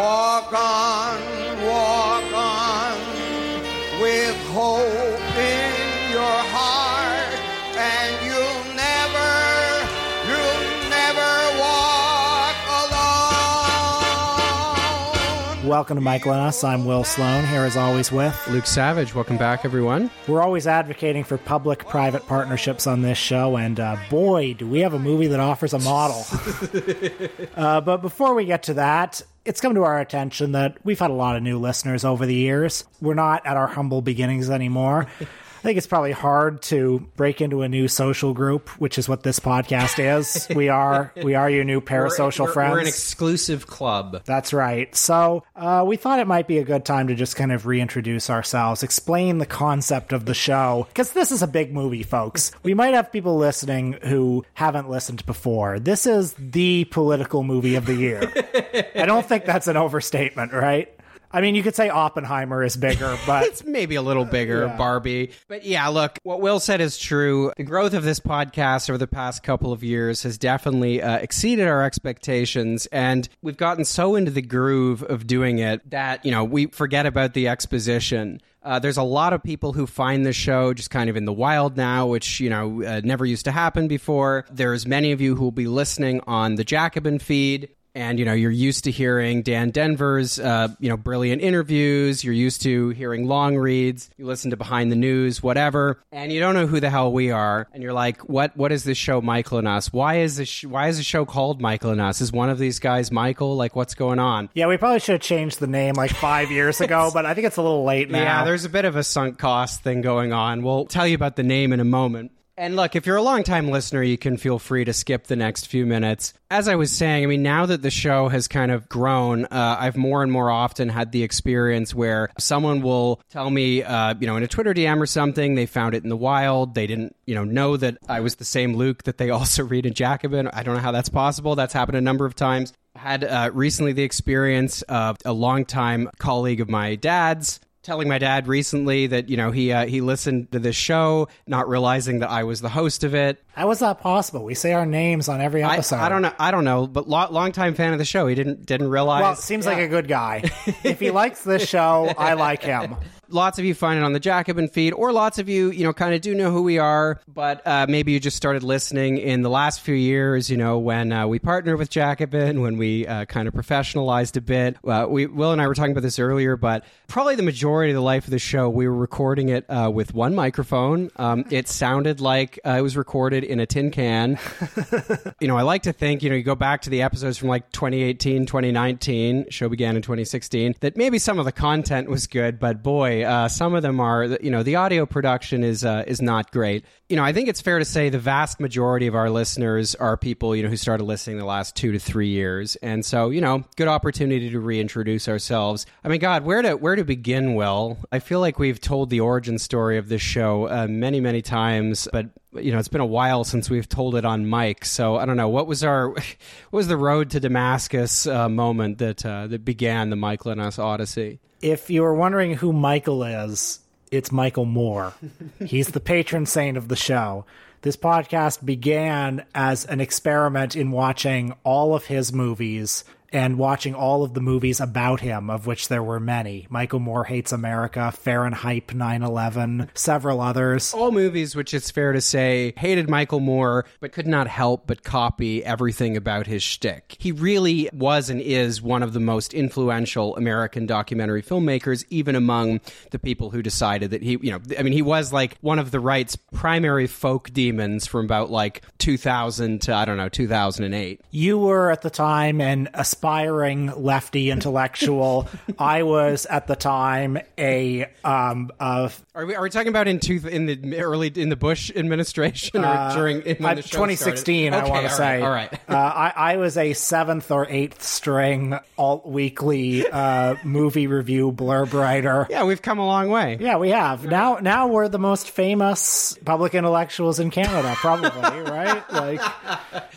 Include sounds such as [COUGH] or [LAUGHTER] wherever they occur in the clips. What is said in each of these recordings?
Walk on, walk on with hope Welcome to Michael and Us. I'm Will Sloan, here as always with. Luke Savage, welcome back, everyone. We're always advocating for public private partnerships on this show, and uh, boy, do we have a movie that offers a model. [LAUGHS] uh, but before we get to that, it's come to our attention that we've had a lot of new listeners over the years. We're not at our humble beginnings anymore. I think it's probably hard to break into a new social group, which is what this podcast is. [LAUGHS] We are we are your new parasocial we're, friends. We're an exclusive club. That's right. So uh, we thought it might be a good time to just kind of reintroduce ourselves, explain the concept of the show, because this is a big movie, folks. We might have people listening who haven't listened before. This is the political movie of the year. [LAUGHS] I don't think that's an overstatement, right? I mean, you could say Oppenheimer is bigger, [LAUGHS] but It's maybe a little bigger, Yeah. Barbie. But yeah, look, what Will said is true. The growth of this podcast over the past couple of years has definitely uh, exceeded our expectations. And we've gotten so into the groove of doing it that, you know, we forget about the exposition. Uh, there's a lot of people who find the show just kind of in the wild now, which, you know, uh, never used to happen before. There's many of you who will be listening on the Jacobin feed. And you know you're used to hearing Dan Denvir's uh, you know brilliant interviews. You're used to hearing long reads. You listen to Behind the News, whatever, and you don't know who the hell we are. And you're like, what? What is this show, Michael and Us? Why is this? Sh- why is the show called Michael and Us? Is one of these guys Michael? Like, what's going on? yeah, we probably should have changed the name like five [LAUGHS] years ago, but I think it's a little late now. Yeah, there's a bit of a sunk cost thing going on. We'll tell you about the name in a moment. And look, if you're a longtime listener, you can feel free to skip the next few minutes. As I was saying, I mean, now that the show has kind of grown, uh, I've more and more often had the experience where someone will tell me, uh, you know, in a Twitter DM or something, they found it in the wild. They didn't, you know, know that I was the same Luke that they [LAUGHS] also read in Jacobin. I don't know how that's possible. That's happened a number of times. Had uh, recently the experience of a longtime colleague of my dad's telling my dad recently that you know he uh, he listened to this show, not realizing that I was the host of it. How was that possible? We say our names on every episode. I don't know. I don't know, but lo- longtime fan of the show. He didn't didn't realize. Well, seems like a good guy. [LAUGHS] if he likes this show, I like him. Lots of you find it on the Jacobin feed, or lots of you, you know, kind of do know who we are, but uh, maybe you just started listening in the last few years, you know, when uh, we partnered with Jacobin, when we uh, kind of professionalized a bit. Uh, we, Will and I were talking about this earlier, but probably the majority of the life of the show, we were recording it uh, with one microphone. Um, it sounded like uh, it was recorded in a tin can. [LAUGHS] you know, I like to think, you know, you go back to the episodes from like 2018, 2019, show began in 2016, that maybe some of the content was good, but boy, uh, some of them are, you know, the audio production is uh, is not great. You know, I think it's fair to say the vast majority of our listeners are people, you know, who started listening the last two to three years, and so, you know, good opportunity to reintroduce ourselves. I mean, God, where to where to begin? Will I feel like we've told the origin story of this show uh, many, many times, but you know it's been a while since we've told it on mic so i don't know what was our [LAUGHS] what was the road to damascus uh, moment that uh, that began the michael and us odyssey If you were wondering who Michael is, it's Michael Moore. He's the patron saint of the show. This podcast began as an experiment in watching all of his movies and watching all of the movies about him, of which there were many. Michael Moore Hates America, Fahrenheit 9 11, several others. all movies which it's fair to say hated michael moore but could not help but copy everything about his shtick. he really was and is one of the most influential american documentary filmmakers even among the people who decided that he you know i mean he was like one of the right's primary folk demons from about like 2000 to i don't know 2008 You were at the time an aspiring lefty intellectual. I was at the time a um a Are we, are we talking about in two, in the early in the Bush administration or during in when Uh, the 2016, started? I want to say. all right, all right. uh, I, I was a seventh or eighth string alt weekly uh, movie review blurb writer. Yeah, we've come a long way. Yeah, we have. Now now we're the most famous public intellectuals in Canada, probably, [LAUGHS] right? Like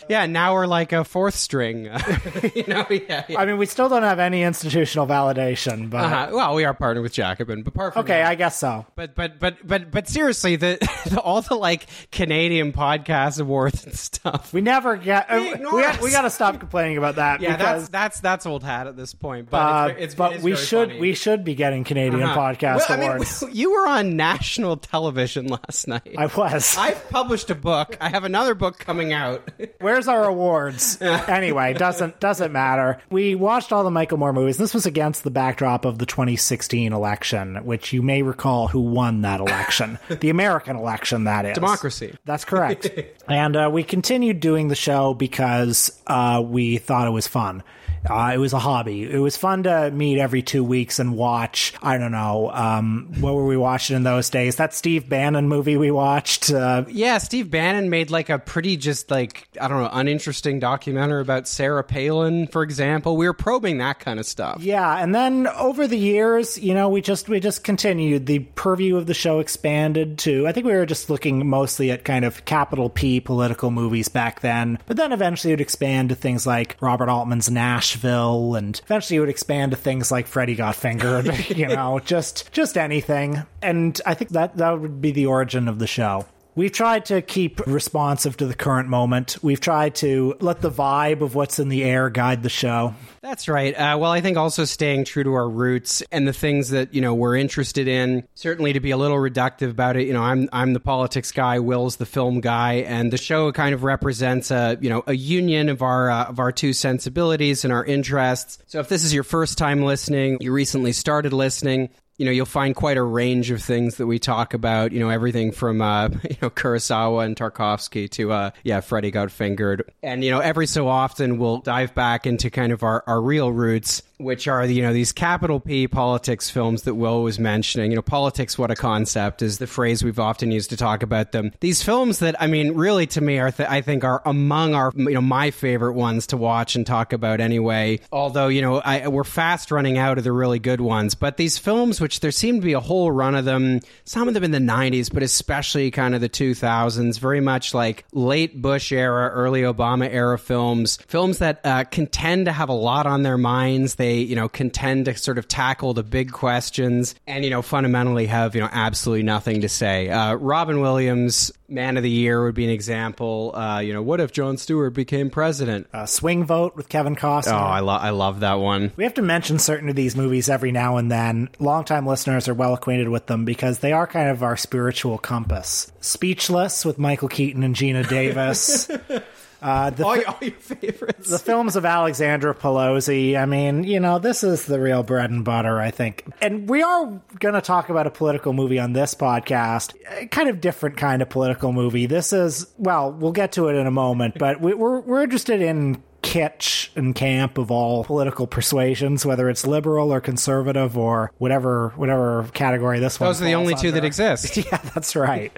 yeah, now we're like a fourth string. [LAUGHS] you know, [LAUGHS] yeah. yeah. I mean, we still don't have any institutional validation, but Uh, well, we are partnered with Jacobin, but apart from okay, that- I guess so. But but but but but seriously, the, the [LAUGHS] all the like Canadian podcast awards and stuff. We never get. uh, we got, we got to stop complaining about that. yeah, because, that's that's that's old hat at this point. But uh, it's, it's, but it's we should funny. we should be getting Canadian Uh-huh. podcast Well, I mean, awards. [LAUGHS] you were on national television last night. I was. I've published a book. I have another book coming out. Where's our awards? anyway, doesn't doesn't matter. We watched all the Michael Moore movies. This was against the backdrop of the 2016 election, which you may recall who won that election. [LAUGHS] the American election, that is. Democracy. That's correct. [LAUGHS] and uh, we continued doing the show because uh, we thought it was fun. Uh, it was a hobby. It was fun to meet every two weeks and watch. I don't know. Um, what were we watching in those days? That Steve Bannon movie we watched. Uh, Yeah, Steve Bannon made like a pretty just like I don't know uninteresting documentary about Sarah Palin, for example. We were probing that kind of stuff. Yeah, and then over the years, you know, we just we just continued. The purview of the show expanded to I think we were just looking mostly at kind of capital P political movies back then. But then eventually it would expand to things like Robert Altman's Nashville and eventually it would expand to things like Freddy Got Fingered, [LAUGHS] you know, just just anything. And I think that that would be the origin of the show. We've tried to keep responsive to the current moment. We've tried to let the vibe of what's in the air guide the show. That's right. Uh, well, I think also staying true to our roots and the things that you know we're interested in. Certainly, to be a little reductive about it, you know, I'm I'm the politics guy. Will's the film guy, and the show kind of represents a you know a union of our uh, of our two sensibilities and our interests. So, if this is your first time listening, you recently started listening. You know, you'll find quite a range of things that we talk about. You know, everything from uh, [LAUGHS] you know Kurosawa and Tarkovsky to uh, yeah, Freddy Got Fingered, and you know, every so often we'll dive back into kind of our, our real roots, which are you know these capital P politics films that Will was mentioning. You know, politics, what a concept is the phrase we've often used to talk about them. These films that I mean, really to me are th- I think are among our you know my favorite ones to watch and talk about anyway. Although you know I, we're fast running out of the really good ones, but these films, which there seem to be a whole run of them, some of them in the '90s, but especially kind of the 2000s, very much like late Bush era, early Obama era films, films that uh, contend to have a lot on their minds. They you know contend to sort of tackle the big questions, and you know fundamentally have you know absolutely nothing to say. Uh, Robin Williams. Man of the Year would be an example. Uh, you know, what if Jon Stewart became president? Uh, Swing Vote with Kevin Costner. Oh, I, lo- I love that one. We have to mention certain of these movies every now and then. Longtime listeners are well acquainted with them because they are kind of our spiritual compass. Speechless with Michael Keaton and Geena Davis. [LAUGHS] uh, the, All, your- all your favorites. the films of Alexandra Pelosi. I mean, you know, this is the real bread and butter, I think. And we are going to talk about a political movie on this podcast, a kind of different kind of political movie. This is, well, we'll get to it in a moment, but we, we're we're interested in kitsch and camp of all political persuasions, whether it's liberal or conservative or whatever whatever category this one. Those are the only two that exist. [LAUGHS] Yeah, that's right.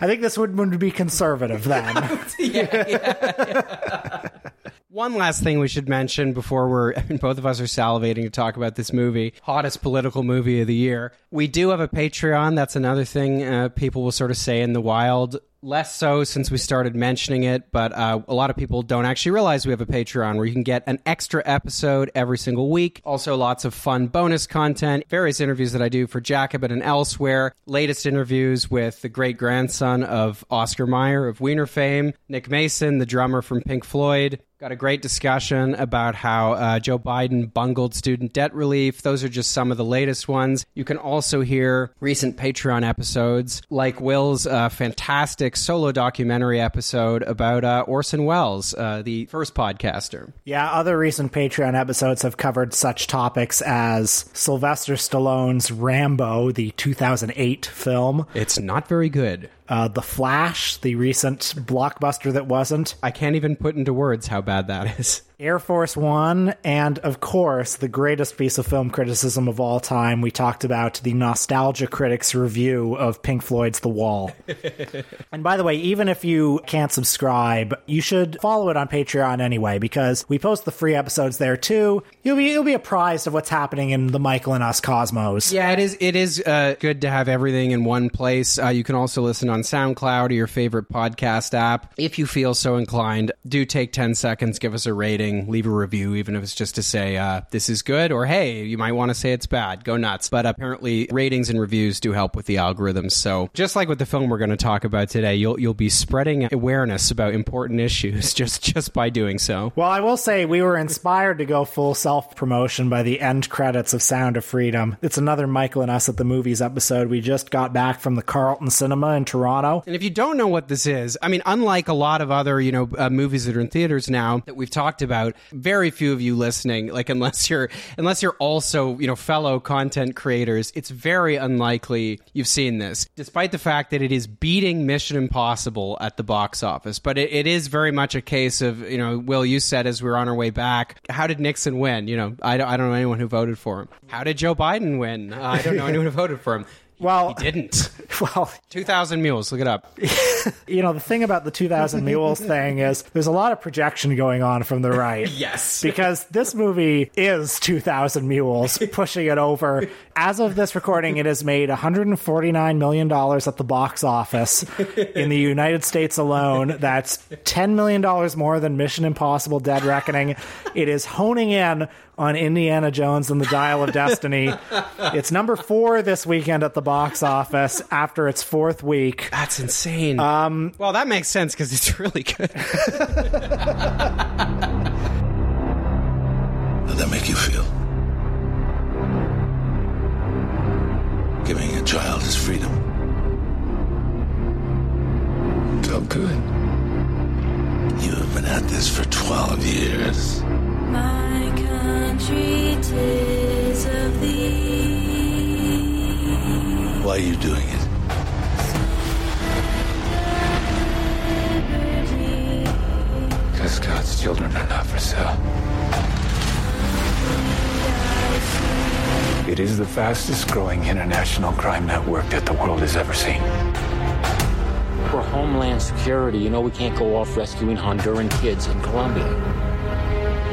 I think this would, would be conservative then. [LAUGHS] [LAUGHS] One last thing we should mention before we're, I mean, both of us are salivating to talk about this movie, hottest political movie of the year. We do have a Patreon. That's another thing uh, people will sort of say in the wild. Less so since we started mentioning it, but uh, a lot of people don't actually realize we have a Patreon where you can get an extra episode every single week. Also, lots of fun bonus content, various interviews that I do for Jacobin and elsewhere. Latest interviews with the great grandson of Oscar Mayer of Wiener fame, Nick Mason, the drummer from Pink Floyd. Got a great discussion about how uh, Joe Biden bungled student debt relief. Those are just some of the latest ones. You can also hear recent Patreon episodes, like Will's uh, fantastic solo documentary episode about uh, Orson Welles, uh, the first podcaster. Yeah, other recent Patreon episodes have covered such topics as Sylvester Stallone's Rambo, the 2008 film, It's not very good. uh, The Flash, the recent blockbuster that wasn't, I can't even put into words how bad that is. Air Force One, and of course, the greatest piece of film criticism of all time. We talked about the Nostalgia Critics review of Pink Floyd's The Wall. [LAUGHS] and by the way, even if you can't subscribe, you should follow it on Patreon anyway, because we post the free episodes there too. You'll be you'll be apprised of what's happening in the Michael and Us cosmos. Yeah, it is. It is uh, good to have everything in one place. Uh, you can also listen on SoundCloud or your favorite podcast app. If you feel so inclined, do take ten seconds, give us a rating, leave a review, even if it's just to say uh, this is good or hey, you might want to say it's bad. Go nuts. But apparently, ratings and reviews do help with the algorithms. So just like with the film we're going to talk about today, you'll you'll be spreading awareness about important [LAUGHS] issues just just by doing so. Well, I will say we were inspired to go full self promotion by the end credits of Sound of Freedom. It's another Michael and Us at the Movies episode. We just got back from the Carlton Cinema in Toronto. And if you don't know what this is, I mean, unlike a lot of other, you know, uh, movies that are in theaters now that we've talked about, very few of you listening, like unless you're unless you're also, you know, fellow content creators, it's very unlikely you've seen this, despite the fact that it is beating Mission Impossible at the box office. But it, it is very much a case of, you know, Will, you said as we were on our way back, how did Nixon win? You know, I don't, I don't know anyone who voted for him. How did Joe Biden win? Uh, I don't know anyone who voted for him. Well, He didn't. [LAUGHS] well, 2,000 mules. Look it up. [LAUGHS] you know, the thing about the 2000 Mules thing is there's a lot of projection going on from the right. [LAUGHS] Yes. Because this movie is 2000 Mules, pushing it over. As of this recording, it has made $149 million at the box office in the United States alone. That's $10 million more than Mission Impossible Dead Reckoning. It is honing in on Indiana Jones and the Dial of Destiny. [LAUGHS] It's number four this weekend at the box office after its fourth week. That's insane. Um, well, that makes sense because it's really good. [LAUGHS] How'd that make you feel? Giving a child his freedom. Felt good. You have been at this for 12 years. My country, tis of thee. Why are you doing it? Because God's children are not for sale. It is the fastest growing international crime network that the world has ever seen. For Homeland Security, you know we can't go off rescuing Honduran kids in Colombia.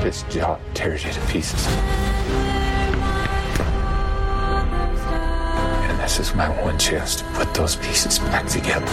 This job tears you to pieces. And this is my one chance to put those pieces back together.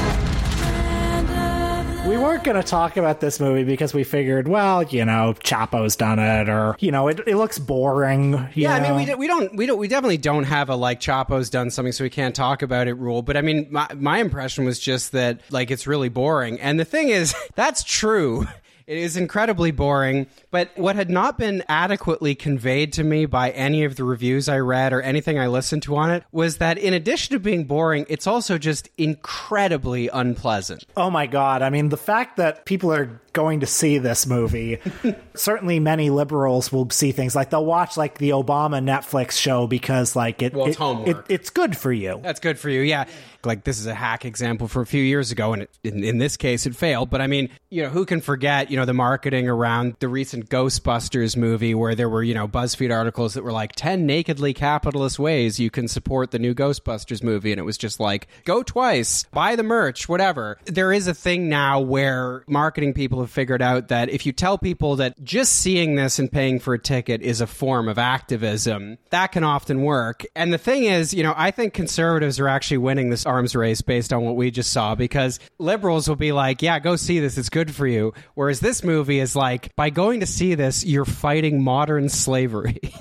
We weren't going to talk about this movie because we figured, well, you know, Chapo's done it, or you know, it, it looks boring. you Yeah, I mean, we, don't- we don't, we don't, we definitely don't have a like Chapo's done something, so we can't talk about it rule. But I mean, my my impression was just that like it's really boring. And the thing is, [LAUGHS] that's true. It is incredibly boring. But what had not been adequately conveyed to me by any of the reviews I read or anything I listened to on it was that in addition to being boring, it's also just incredibly unpleasant. Oh my god! I mean, the fact that people are going to see this movie, [LAUGHS] certainly many liberals will see things like they'll watch like the Obama Netflix show because like it, Well, it's it- it- it's good for you. That's good for you. Yeah. Like this is a hack example for a few years ago, and it, in, in this case, it failed. But I mean, you know, who can forget, you know, the marketing around the recent Ghostbusters movie where there were, you know, BuzzFeed articles that were like 10 nakedly capitalist ways you can support the new Ghostbusters movie. And it was just like, go twice, buy the merch, whatever. There is a thing now where marketing people have figured out that if you tell people that just seeing this and paying for a ticket is a form of activism, that can often work. And the thing is, you know, I think conservatives are actually winning this arms race based on what we just saw because liberals will be like, yeah, go see this, it's good for you. Whereas this movie is like, by going to see this, you're fighting modern slavery. [LAUGHS]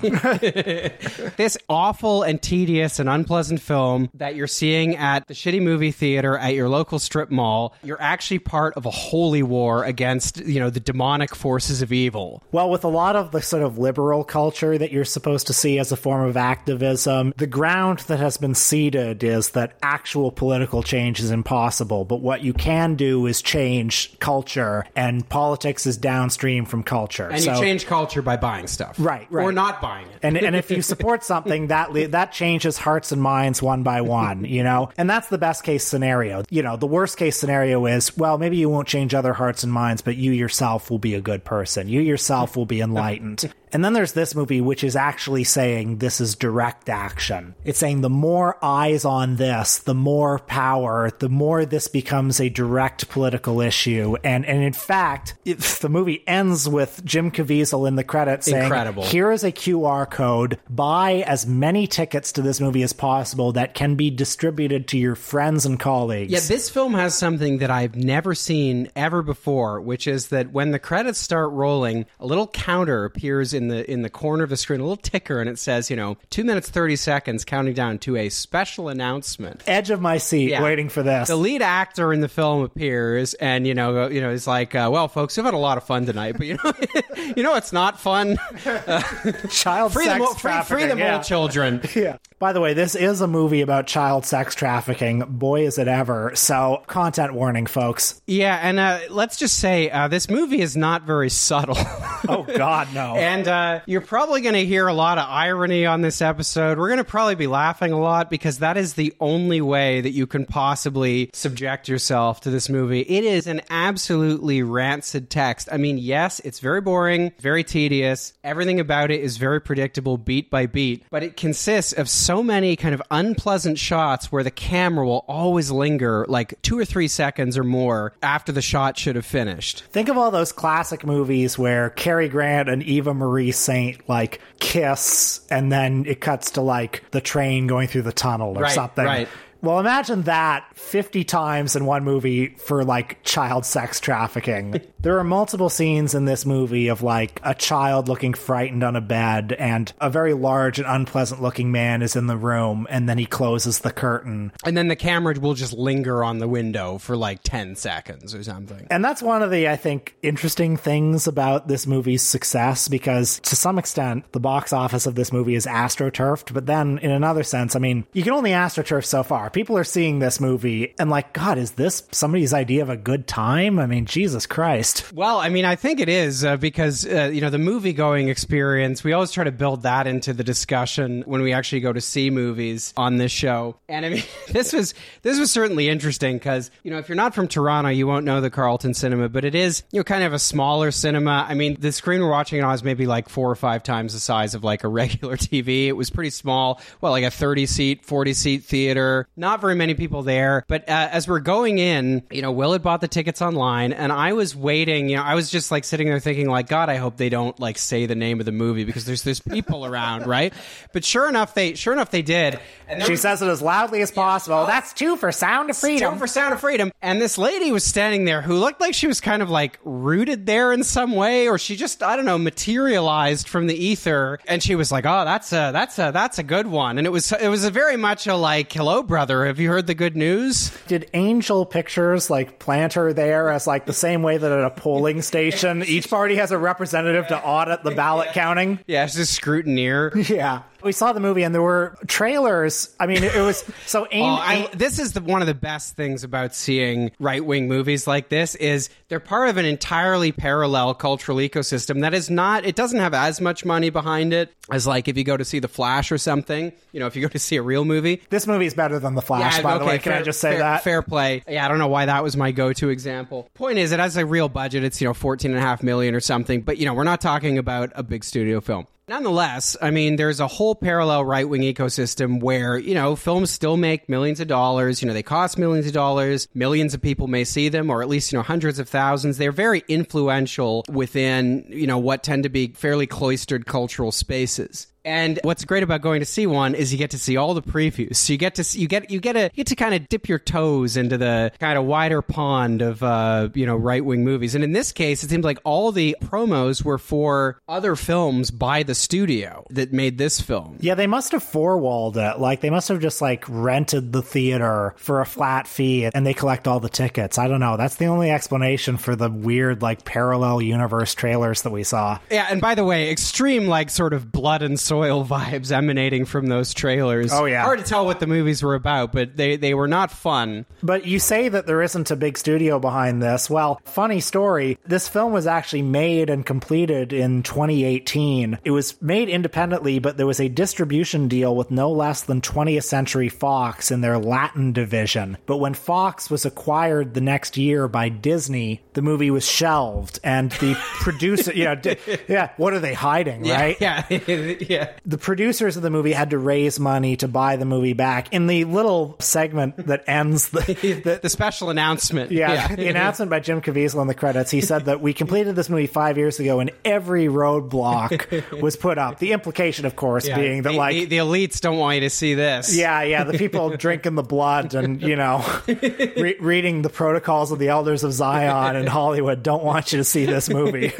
this awful and tedious and unpleasant film that you're seeing at the shitty movie theater at your local strip mall, you're actually part of a holy war against, you know, the demonic forces of evil. Well, with a lot of the sort of liberal culture that you're supposed to see as a form of activism, the ground that has been seeded is that actual political change is impossible. But what you can do is change culture, and politics is downstream from culture. And So- you change culture by buying stuff. Right, right. Or not buying it. and and if you [LAUGHS] support something that le- that changes hearts and minds one by one you know and that's the best case scenario you know the worst case scenario is well maybe you won't change other hearts and minds but you yourself will be a good person. You yourself will be enlightened. And then there's this movie, which is actually saying this is direct action. It's saying the more eyes on this, the more power, the more this becomes a direct political issue. And and in fact, [LAUGHS] the movie ends with Jim Caviezel in the credits saying, Incredible. "Here is a QR code. Buy as many tickets to this movie as possible that can be distributed to your friends and colleagues." Yeah, this film has something that I've never seen ever before, which is that when the credits start rolling, a little counter appears in the in the corner of the screen, a little ticker, and it says, you know, two minutes thirty seconds, counting down to a special announcement. Edge of my seat, Yeah. waiting for this. The lead actor in the film appears, and you know, you know, he's like, uh, "Well, folks, we've had a lot of fun tonight, but you know, [LAUGHS] you know, it's not fun. [LAUGHS] child Free the sex mo- free, free the yeah. mole children." [LAUGHS] Yeah. By the way, this is a movie about child sex trafficking. Boy, is it ever. So, content warning, folks. Yeah, and uh, let's just say uh, this movie is not very subtle. [LAUGHS] Oh, God, no. And uh, you're probably going to hear a lot of irony on this episode. We're going to probably be laughing a lot because that is the only way that you can possibly subject yourself to this movie. It is an absolutely rancid text. I mean, yes, it's very boring, very tedious. Everything about it is very predictable, beat by beat. But it consists of so many kind of unpleasant shots where the camera will always linger like two or three seconds or more after the shot should have finished. Think of all those classic movies where Cary Grant and Eva Marie Saint like kiss, and then it cuts to like the train going through the tunnel or Right, something. right. Well, imagine that 50 times in one movie for like child sex trafficking. [LAUGHS] there are multiple scenes in this movie of like a child looking frightened on a bed, and a very large and unpleasant looking man is in the room, and then he closes the curtain. And then the camera will just linger on the window for like 10 seconds or something. And that's one of the, I think, interesting things about this movie's success because to some extent, the box office of this movie is astroturfed. But then in another sense, I mean, you can only astroturf so far. People are seeing this movie and like, God, is this somebody's idea of a good time? I mean, Jesus Christ. Well, I mean, I think it is uh, because, uh, you know, the movie going experience, we always try to build that into the discussion when we actually go to see movies on this show. And I mean, [LAUGHS] this was, this was certainly interesting because, you know, if you're not from Toronto, you won't know the Carlton Cinema, but it is, you know, kind of a smaller cinema. I mean, the screen we're watching it on is maybe like four or five times the size of like a [LAUGHS] regular TV. It was pretty small. Well, like a 30 seat, 40 seat theater. Not very many people there. But uh, as we're going in, you know, Will had bought the tickets online and I was waiting, you know, I was just like sitting there thinking like, God, I hope they don't like say the name of the movie because there's there's people around, [LAUGHS] right? But sure enough, they sure enough they did. And She was- says it as loudly as possible. That's two for Sound of Freedom. Two for Sound of Freedom. And this lady was standing there who looked like she was kind of like rooted there in some way, or she just, I don't know, materialized from the ether. And she was like, Oh, that's a, that's a, that's a good one. And it was, it was a very much a like, hello, brother. Have you heard the good news? Did Angel Pictures like plant her there as like the same way that at a polling station, each party has a representative to audit the ballot counting? Yeah, it's just scrutineer. [LAUGHS] Yeah. We saw the movie and there were trailers. I mean, it was [LAUGHS] so oh, aim. Oh, I, this is the, one of the best things about seeing right wing movies like this is they're part of an entirely parallel cultural ecosystem that is not. It doesn't have as much money behind it as like if you go to see The Flash or something. You know, if you go to see a real movie. this movie is better than The Flash, by the way. Can I just say fair- that? Fair play. Yeah, I don't know why that was my go-to example. Point is, it has a real budget. It's you know fourteen and a half million or something. But you know, we're not talking about a big studio film. Nonetheless, I mean, there's a whole parallel right wing ecosystem where, you know, films still make millions of dollars. You know, they cost millions of dollars. Millions of people may see them, or at least, you know, hundreds of thousands. They're very influential within, you know, what tend to be fairly cloistered cultural spaces. And what's great about going to see one is you get to see all the previews. So you get to see, you get you get to you get to kind of dip your toes into the kind of wider pond of uh, you know right wing movies. And in this case, it seems like all the promos were for other films by the studio that made this film. Yeah, they must have four walled it. Like they must have just like rented the theater for a flat fee and they collect all the tickets. I don't know. That's the only explanation for the weird like parallel universe trailers that we saw. Yeah, and by the way, extreme like sort of blood and sword soil vibes emanating from those trailers. Oh, yeah. hard to tell what the movies were about, but they they were not fun. But you say that there isn't a big studio behind this. Well, funny story. This film was actually made and completed in 2018. It was made independently, but there was a distribution deal with no less than 20th Century Fox in their Latin division. But when Fox was acquired the next year by Disney, the movie was shelved and the producer, [LAUGHS] you know, di- yeah, what are they hiding, right? Yeah, [LAUGHS] yeah. [LAUGHS] the producers of the movie had to raise money to buy the movie back. In the little segment that ends the, [LAUGHS] the, [LAUGHS] The special announcement. yeah, the announcement by Jim Caviezel in the credits, he said that we completed this movie five years ago and every roadblock was put up. The implication, of course, Yeah. being that the, like the, the elites don't want you to see this. yeah, yeah, the people drinking the blood and, you know, re- reading the protocols of the elders of Zion in Hollywood don't want you to see this movie.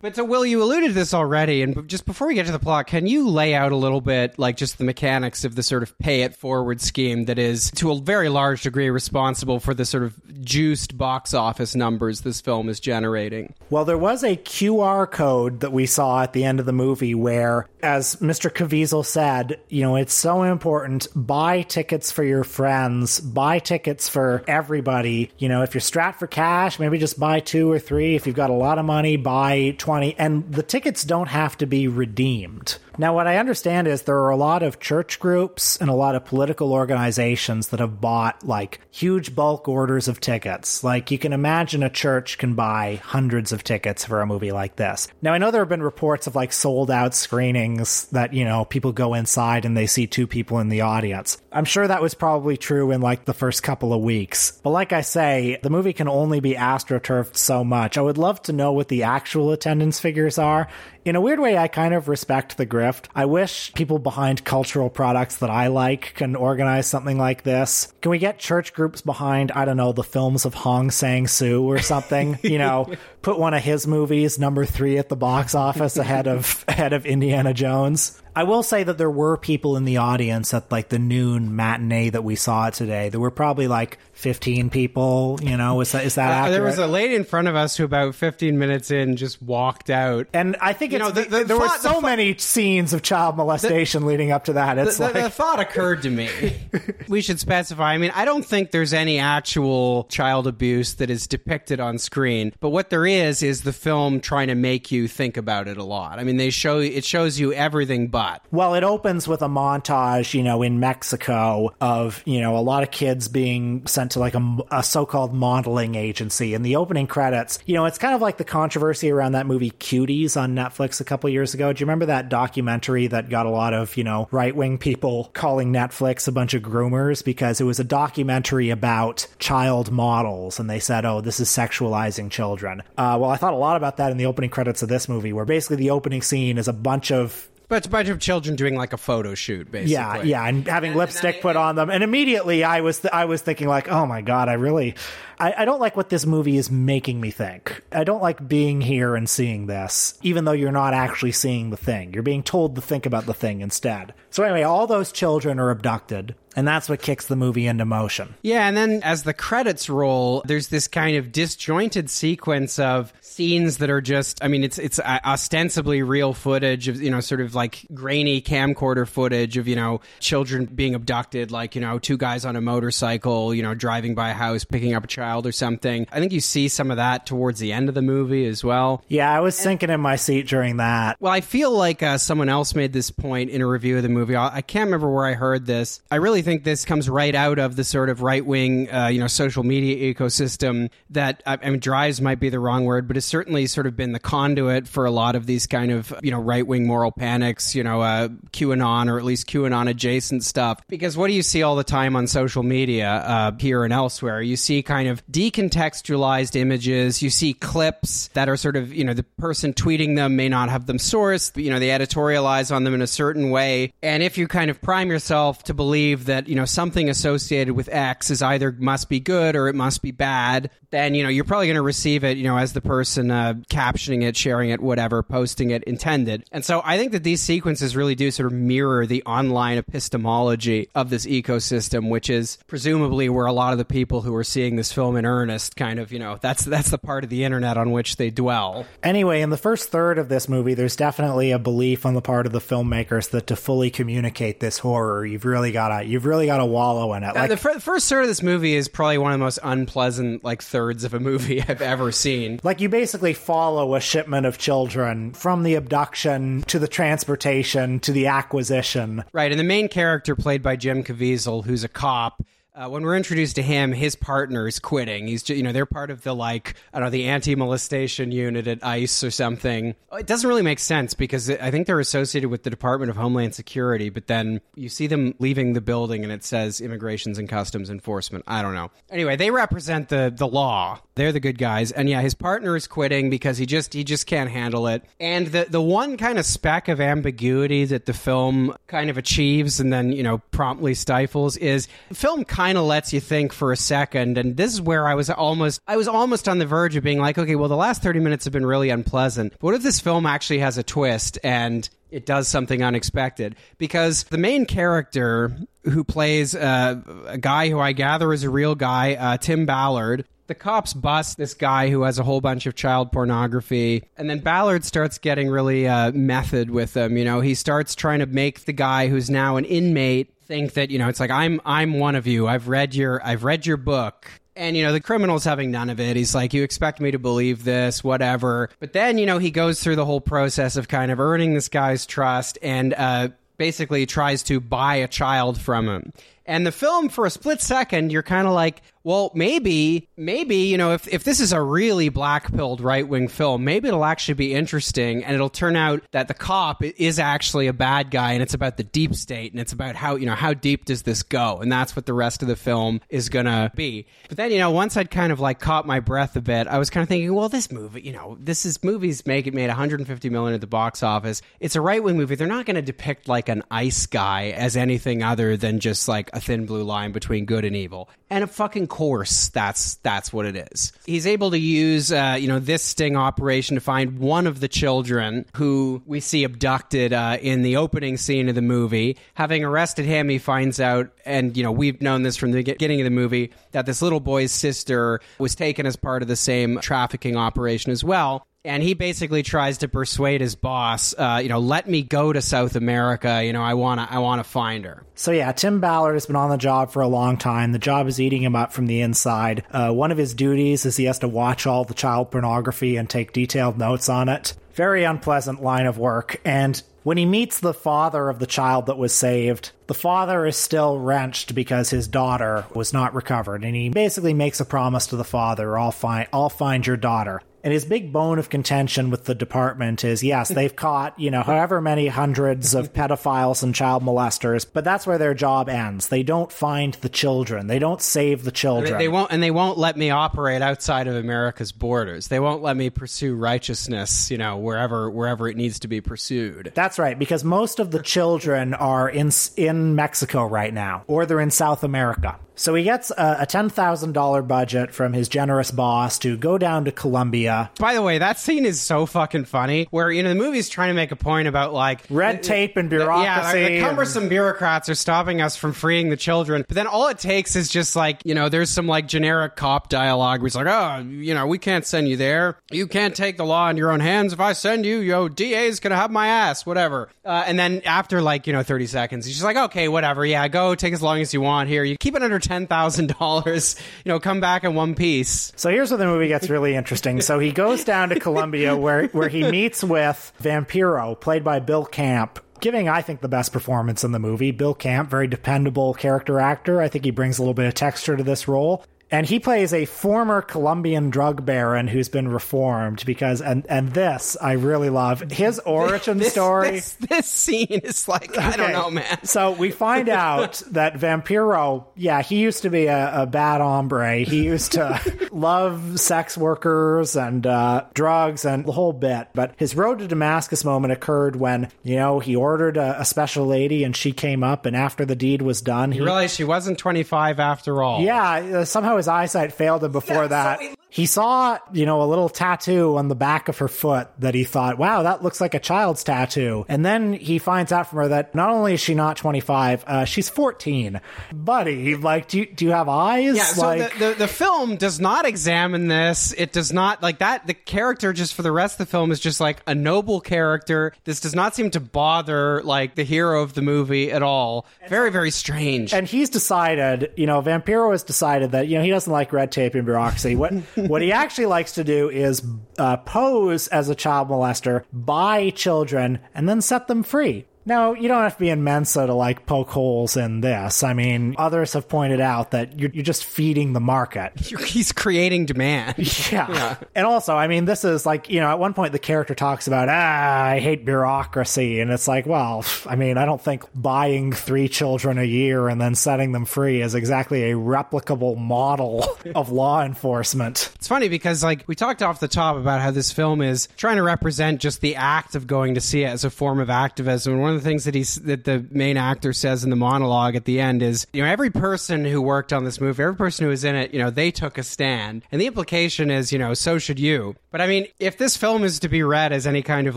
But so, Will, you alluded to this already, and just before we get to the plot, can you lay out a little bit, like just the mechanics of the sort of pay it forward scheme that is, to a very large degree, responsible for the sort of juiced box office numbers this film is generating? Well, there was a QR code that we saw at the end of the movie where, as Mr. Caviezel said, you know, it's so important. Buy tickets for your friends, buy tickets for everybody. You know, if you're strapped for cash, maybe just buy two or three. If you've got a lot of money, buy 20. And the tickets don't have to be redeemed. Now, what I understand is there are a lot of church groups and a lot of political organizations that have bought like huge bulk orders of tickets. Like you can imagine a church can buy hundreds of tickets for a movie like this. Now, I know there have been reports of like sold out screenings that, you know, people go inside and they see two people in the audience. I'm sure that was probably true in like the first couple of weeks. But like I say, the movie can only be astroturfed so much. I would love to know what the actual attendance figures are. In a weird way, I kind of respect the grift. I wish people behind cultural products that I like can organize something like this. Can we get church groups behind, I don't know, the films of Hong Sang Soo or something? you know, [LAUGHS] put one of his movies number three at the box office ahead of [LAUGHS] ahead of Indiana Jones. I will say that there were people in the audience at like the noon matinee that we saw today. There were probably like 15 people, you know, is that, is that accurate? there was a lady in front of us who, about 15 minutes in, just walked out. and I think You it's, know, the- the there were thought- the so many scenes of child molestation leading up to that. It's the, like, the thought occurred to me. [LAUGHS] we should specify. I mean, I don't think there's any actual child abuse that is depicted on screen, but what there is is the film trying to make you think about it a lot. I mean, they show it shows you everything but. Well, it opens with a montage, you know, in Mexico of, you know, a lot of kids being sent to like a, a so called modeling agency. In the opening credits, you know, it's kind of like the controversy around that movie Cuties on Netflix a couple years ago. Do you remember that documentary that got a lot of, you know, right wing people calling Netflix a bunch of groomers because it was a documentary about child models and they said, oh, this is sexualizing children? Uh, well, I thought a lot about that in the opening credits of this movie, where basically the opening scene is a bunch of But it's a bunch of children doing like a photo shoot, basically. yeah, yeah, and having lipstick put on them, and immediately I was I was thinking like, oh my god, I really, I, I don't like what this movie is making me think. I don't like being here and seeing this, even though you're not actually seeing the thing. You're being told to think about the thing instead. So anyway, all those children are abducted, and that's what kicks the movie into motion. Yeah, and then as the credits roll, there's this kind of disjointed sequence of scenes that are just I mean it's it's uh, ostensibly real footage of you know sort of like grainy camcorder footage of you know children being abducted like you know two guys on a motorcycle, you know driving by a house picking up a child or something. I think you see some of that towards the end of the movie as well. Yeah, I was sinking in my seat during that. Well, I feel like uh, someone else made this point in a review of the movie. I, I can't remember where I heard this. I really think this comes right out of the sort of right wing, uh, you know, social media ecosystem that I, I mean, drives might be the wrong word, but it's certainly sort of been the conduit for a lot of these kind of you know right wing moral panics, you know, uh, QAnon or at least QAnon adjacent stuff. Because what do you see all the time on social media uh, here and elsewhere? You see kind of decontextualized images. You see clips that are sort of, you know, the person tweeting them may not have them sourced, you know, they editorialize on them in a certain way. And if you kind of prime yourself to believe that, you know, something associated with X is either must be good or it must be bad, then, you know, you're probably going to receive it, you know, as the person person uh, captioning it, sharing it, whatever, posting it intended. And so I think that these sequences really do sort of mirror the online epistemology of this ecosystem, which is presumably where a lot of the people who are seeing this film in earnest kind of, you know, that's that's the part of the internet on which they dwell. Anyway, in the first third of this movie, there's definitely a belief on the part of the filmmakers that to fully communicate this horror, you've really gotta you've really gotta wallow in it. Uh, Like the fir- first third of this movie is probably one of the most unpleasant like thirds of a movie [LAUGHS] I've ever seen. Like you basically follow a shipment of children from the abduction to the transportation to the acquisition. Right, and the main character played by Jim Caviezel, who's a cop. Uh, when we're introduced to him, his partner is quitting. He's, ju- you know, they're part of the like, I don't know, the anti-molestation unit at ICE or something. It doesn't really make sense because I think they're associated with the Department of Homeland Security, but then you see them leaving the building and it says Immigrations and Customs Enforcement. I don't know. Anyway, they represent the the law. They're the good guys, and yeah, his partner is quitting because he just he just can't handle it. And the the one kind of speck of ambiguity that the film kind of achieves and then you know promptly stifles is film kind of lets you think for a second. And this is where I was almost I was almost on the verge of being like, okay, well the last thirty minutes have been really unpleasant. But what if this film actually has a twist and it does something unexpected because the main character who plays uh, a guy who I gather is a real guy, uh, Tim Ballard. The cops bust this guy who has a whole bunch of child pornography, and then Ballard starts getting really uh, method with them. You know, he starts trying to make the guy who's now an inmate think that you know it's like I'm I'm one of you. I've read your I've read your book. And, you know, the criminal's having none of it. He's like, you expect me to believe this, whatever. But then, you know, he goes through the whole process of kind of earning this guy's trust and uh, basically tries to buy a child from him. And the film, for a split second, you're kind of like, well, maybe, maybe, you know, if, if this is a really black pilled right wing film, maybe it'll actually be interesting and it'll turn out that the cop is actually a bad guy and it's about the deep state and it's about how, you know, how deep does this go? And that's what the rest of the film is going to be. But then, you know, once I'd kind of like caught my breath a bit, I was kind of thinking, well, this movie, you know, this is movies make it made 150 million at the box office. It's a right wing movie. They're not going to depict like an ice guy as anything other than just like a thin blue line between good and evil. And a fucking course, that's that's what it is. He's able to use, uh, you know, this sting operation to find one of the children who we see abducted uh, in the opening scene of the movie. Having arrested him, he finds out, and you know, we've known this from the beginning of the movie that this little boy's sister was taken as part of the same trafficking operation as well and he basically tries to persuade his boss, uh, you know, let me go to South America. You know, I wanna, I wanna find her. So yeah, Tim Ballard has been on the job for a long time. The job is eating him up from the inside. Uh, one of his duties is he has to watch all the child pornography and take detailed notes on it. Very unpleasant line of work. And when he meets the father of the child that was saved, the father is still wrenched because his daughter was not recovered, and he basically makes a promise to the father, "I'll find, I'll find your daughter." And his big bone of contention with the department is yes, they've [LAUGHS] caught, you know, however many hundreds of pedophiles and child molesters, but that's where their job ends. They don't find the children. They don't save the They, children. they won't, and they won't let me operate outside of America's borders. They won't let me pursue righteousness, you know, wherever, wherever it needs to be pursued. That's right, because most of the children are in in Mexico right now, or they're in South America. So he gets a, a ten thousand dollar budget from his generous boss to go down to Colombia. By the way, that scene is so fucking funny. Where you know the movie's trying to make a point about like Red tape and bureaucracy. Yeah, bureaucracy. the and- cumbersome bureaucrats are stopping us from freeing the children. But then all it takes is just like, you know, there's some like generic cop dialogue where it's like, oh, you know, we can't send you there. You can't take the law in your own hands. If I send you, yo, DA's gonna have my ass, whatever. Uh, and then after like, you know, 30 seconds, he's just like, okay, whatever. Yeah, go take as long as you want here. You keep it under $10,000, you know, come back in one piece. So here's where the movie gets really interesting. So he goes down to Colombia where where he meets with Vampiro, played by Bill Camp. Giving, I think, the best performance in the movie. Bill Camp, very dependable character actor. I think he brings a little bit of texture to this role. And he plays a former Colombian drug baron who's been reformed because, and, and this I really love. His [LAUGHS] origin This, story. This, this scene is like, I don't know, man. So we find [LAUGHS] out that Vampiro, yeah, he used to be a, a bad hombre. He used to [LAUGHS] love sex workers and uh, drugs and the whole bit. But his road to Damascus moment occurred when, you know, he ordered a, a special lady and she came up, and after the deed was done, he. You realize she wasn't 25 after all. yeah, uh, somehow his eyesight failed him before that. So He saw, you know, a little tattoo on the back of her foot that he thought, wow, that looks like a child's tattoo. And then he finds out from her that not only is she not 25, uh, she's 14. Buddy, like, do you, do you have eyes? Yeah, so like, the, the, the film does not examine this. It does not, like that, the character just for the rest of the film is just like a noble character. This does not seem to bother, like, the hero of the movie at all. Very, very strange. and he's decided, you know, Vampiro has decided that, you know, he doesn't like red tape and bureaucracy. What what he actually likes to do is uh, pose as a child molester, buy children, and then set them free. Now, you don't have to be in Mensa to like poke holes in this. I mean, others have pointed out that you're, you're just feeding the market. [LAUGHS] He's creating demand. [LAUGHS] Yeah. And also, I mean, this is like, you know, at one point the character talks about, ah, I hate bureaucracy. And it's like, well, I mean, I don't think buying three children a year and then setting them free is exactly a replicable model [LAUGHS] of law enforcement. It's funny because, like, we talked off the top about how this film is trying to represent just the act of going to see it as a form of activism. And one of the things that he's that the main actor says in the monologue at the end is, you know, every person who worked on this movie, every person who was in it, you know, they took a stand, and the implication is, you know, so should you. But I mean, if this film is to be read as any kind of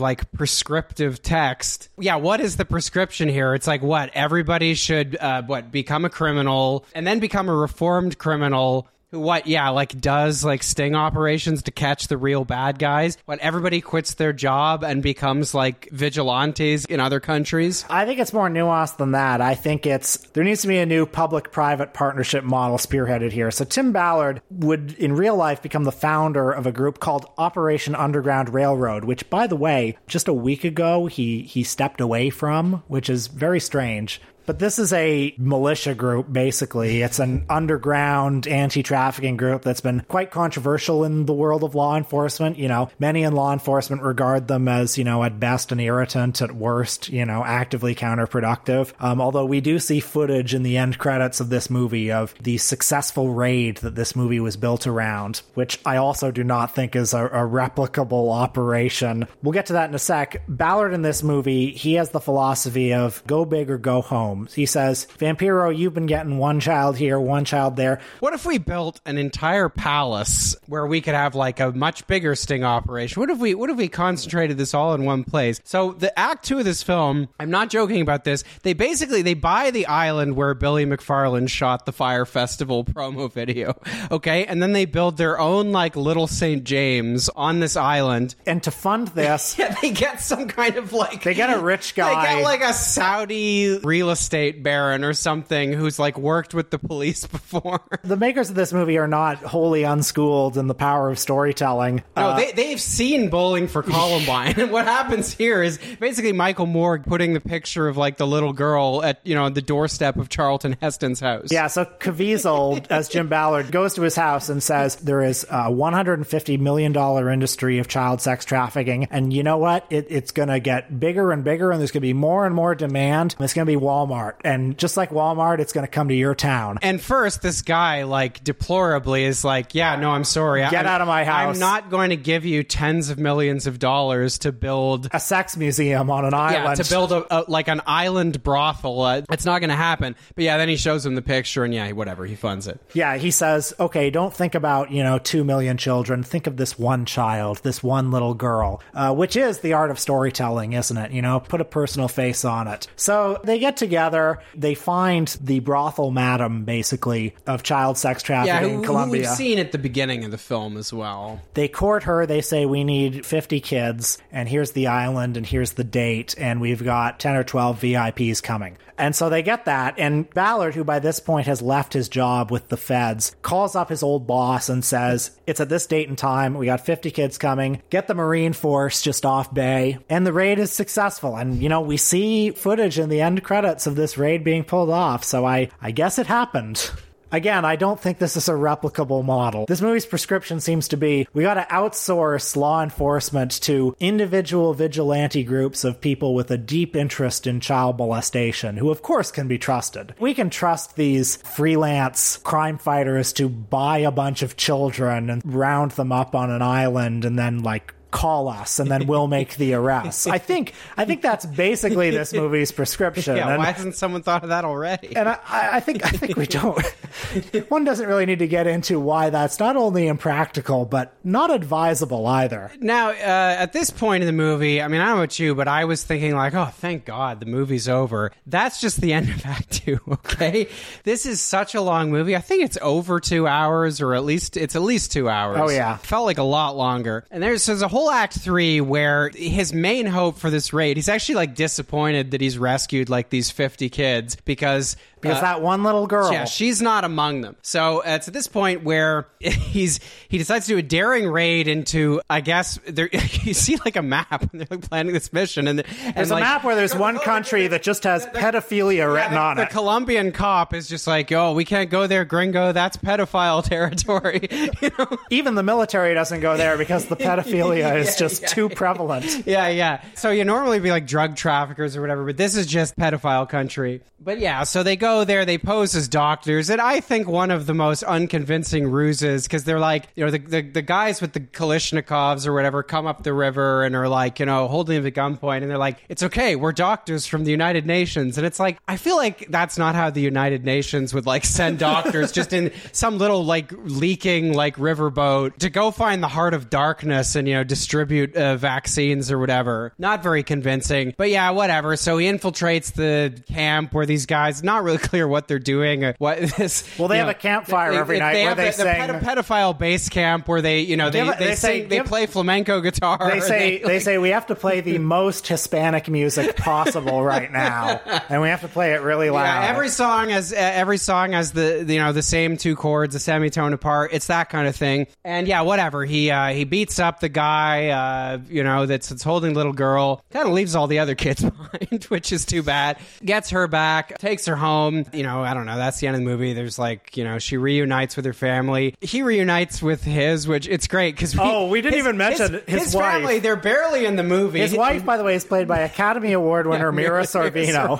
like prescriptive text, yeah, what is the prescription here? It's like what everybody should uh, what become a criminal and then become a reformed criminal what yeah like does like sting operations to catch the real bad guys when everybody quits their job and becomes like vigilantes in other countries I think it's more nuanced than that. I think it's there needs to be a new public private partnership model spearheaded here. So Tim Ballard would in real life become the founder of a group called Operation Underground Railroad, which by the way, just a week ago he he stepped away from, which is very strange. But this is a militia group, basically. It's an underground anti trafficking group that's been quite controversial in the world of law enforcement. You know, many in law enforcement regard them as, you know, at best an irritant, at worst, you know, actively counterproductive. Um, although we do see footage in the end credits of this movie of the successful raid that this movie was built around, which I also do not think is a, a replicable operation. We'll get to that in a sec. Ballard in this movie, he has the philosophy of go big or go home. He says, Vampiro, you've been getting one child here, one child there. what if we built an entire palace where we could have like a much bigger sting operation? What if we what if we concentrated this all in one place? So the act two of this film i'm not joking about this they basically they buy the island where billy mcfarland shot the fire festival [LAUGHS] promo video okay? And then they build their own like little st james on this island. And to fund this, [LAUGHS] yeah, they get some kind of like They get a rich guy. They get like a Saudi real estate baron or something who's like worked with the police [LAUGHS] before. the makers of this movie are not wholly unschooled in the power of storytelling. No, Uh, they, they've seen Bowling for Columbine. [LAUGHS] and what happens here is basically Michael Moore putting the picture of like the little girl at, you know, the doorstep of Charlton Heston's house. Yeah, so Caviezel, [LAUGHS] as Jim Ballard, goes to his house and says there is a $150 million industry of child sex trafficking. And you know what? It, it's going to get bigger and bigger, and there's going to be more and more demand. It's going to be Walmart. And just like Walmart, it's going to come to your town. And first, this guy, like, deplorably is like, yeah, no, I'm sorry. Get I'm- out of my house." I'm not going to give you tens of millions of dollars to build A sex museum on an yeah, island. to build a, a like an island brothel. Uh, it's not going to happen. But yeah, then he shows him the picture, and yeah, whatever, he funds it. Yeah, he says, okay, don't think about, you know, two million children. Think of this one child, this one little girl, uh, which is the art of storytelling, isn't it? You know, put a personal face on it. So they get together, they find the brothel madam, basically, of child sex trafficking Yeah, who, in who we've seen at the beginning of the film as well. They court her. They say, we need 50 kids, and here's the island, and here's the date, and we've got 10 or 12 VIPs coming. And so they get that, and Ballard, who by this point has left his job with the feds, calls up his old boss and says, It's at this date and time. We got 50 kids coming. Get the Marine Force just off bay. And the raid is successful. And, you know, we see footage in the end credits of this raid being pulled off. So I, I guess it happened. Again, I don't think this is a replicable model. This movie's prescription seems to be we got to outsource law enforcement to individual vigilante groups of people with a deep interest in child molestation, who of course can be trusted. We can trust these freelance crime fighters to buy a bunch of children and round them up on an island and then like call us and then we'll make the arrests. I think I think that's basically this [LAUGHS] movie's prescription. Yeah, and, why hasn't someone thought of that already? and I, I think I think we don't. [LAUGHS] One doesn't really need to get into why that's not only impractical but not advisable either. Now, uh, at this point in the movie, I mean, I don't know about you, but I was thinking like, oh, thank God the movie's over. That's just the end of [LAUGHS] Act Two. Okay, this is such a long movie. I think it's over two hours, or at least it's at least two hours. Oh, yeah. felt like a lot longer. And there's there's a whole Act Three where his main hope for this raid, he's actually like disappointed that he's rescued like these 50 kids because. Because uh, that one little girl. yeah, she's not among them. So uh, it's at this point where [LAUGHS] he's he decides to do a daring raid into. I guess there [LAUGHS] you see like a map when they're like planning this mission, and, and There's like, a map where there's one country that just has pedophilia written the, on the it. The Colombian cop is just like, "Oh, we can't go there, gringo. That's pedophile [LAUGHS] territory." you know? Even the military doesn't go there because the pedophilia is just too prevalent. Yeah, yeah. So you normally be like drug traffickers or whatever, but this is just pedophile country. But yeah, so they go there, they pose as doctors, and I think one of the most unconvincing ruses because they're like, you know, the, the the guys with the Kalashnikovs or whatever come up the river and are like, you know, holding him at gunpoint, and they're like, "It's okay, we're doctors from the United Nations," and it's like, I feel like that's not how the United Nations would like send doctors just in some little like leaking like riverboat to go find the heart of darkness and you know distribute uh, vaccines or whatever. Not very convincing, but yeah, whatever. So he infiltrates the camp where these guys not really clear what they're doing. What [LAUGHS] this? Well, they have a campfire every night where have they the, the sing- pedo- pedophile base camp where they you know they they, they say- they play flamenco guitar. They say [LAUGHS] They, they like- say we have to play the most Hispanic music possible right now, and we have to play it really loud. Yeah, every song has uh, every song has the you know the same two chords, a semitone apart. It's that kind of thing. And yeah, whatever. He uh, he beats up the guy, uh, you know, that's, that's holding little girl. Kind of leaves all the other kids [LAUGHS] behind, which is too bad. Gets her back, takes her home. You know, I don't know. That's the end of the movie. There's like you know she reunites with her family. He reunites with his, which it's great because Oh, we didn't even mention his his wife. family. They're barely in the movie. His wife, by the way, is played by Academy Award winner Mira [LAUGHS] Sorvino,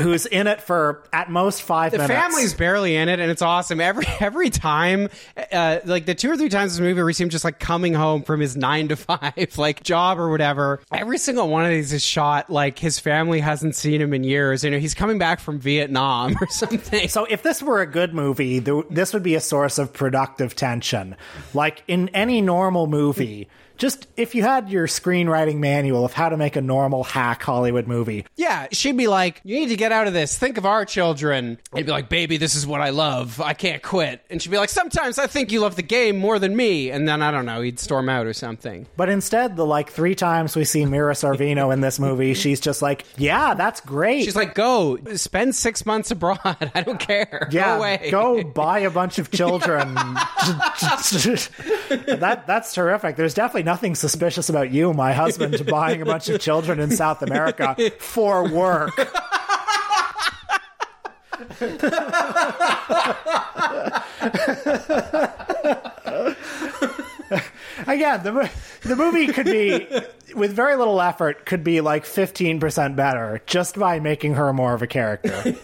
who's in it for at most five the minutes. family's barely in it and it's awesome every every time uh, like the two or three times this movie where we see him just like coming home from his nine to five [LAUGHS] like job or whatever every single one of these is shot like his family hasn't seen him in years you know he's coming back from vietnam or something So if this were a good movie, th- this would be a source of productive tension. Like in any normal movie, just if you had your screenwriting manual of how to make a normal hack Hollywood movie, yeah she'd be like you need to get out of this think of our children he'd be like baby this is what i love i can't quit and she'd be like sometimes i think you love the game more than me and then i don't know he'd storm out or something but instead, the like three times we see Mira Sorvino in this movie, [LAUGHS] she's just like, "Yeah, that's great." She's like, go spend six months abroad. [LAUGHS] I don't care. yeah, go away. go [LAUGHS] buy a bunch of children. that that's terrific. There's definitely nothing suspicious about you, my husband, buying a bunch of children in South America for work. [LAUGHS] Again, the, the movie could be, with very little effort, could be like 15% better just by making her more of a character.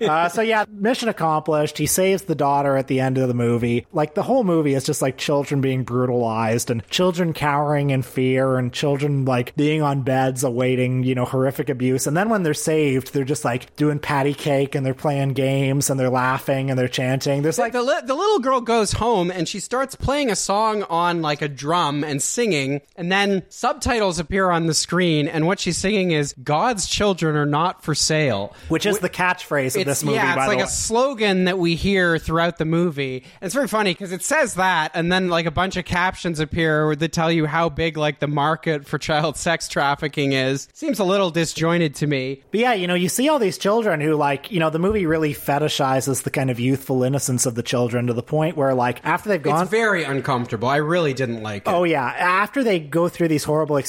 [LAUGHS] uh, so, yeah, mission accomplished. He saves the daughter at the end of the movie. Like, the whole movie is just like children being brutalized and children cowering in fear and children like being on beds awaiting, you know, horrific abuse. And then when they're saved, they're just like doing patty cake and they're playing games and they're laughing and they're chanting. There's like, the, li- the little girl goes home and she starts playing a song on like a drum and singing, and then subtitles appear on the screen, and what she's singing is "God's children are not for sale." which is the catchphrase of this movie, yeah, by it's the like way. a slogan that we hear throughout the movie. And it's very funny because it says that, and then like a bunch of captions appear that tell you how big like the market for child sex trafficking is. Seems a little disjointed to me. But yeah, you know, you see all these children who, like, you know, the movie really fetishizes the kind of youthful innocence of the children to the point where, like, after they've gone. It's very uncomfortable. I really didn't like it. Oh yeah, after they go through these horrible experiences,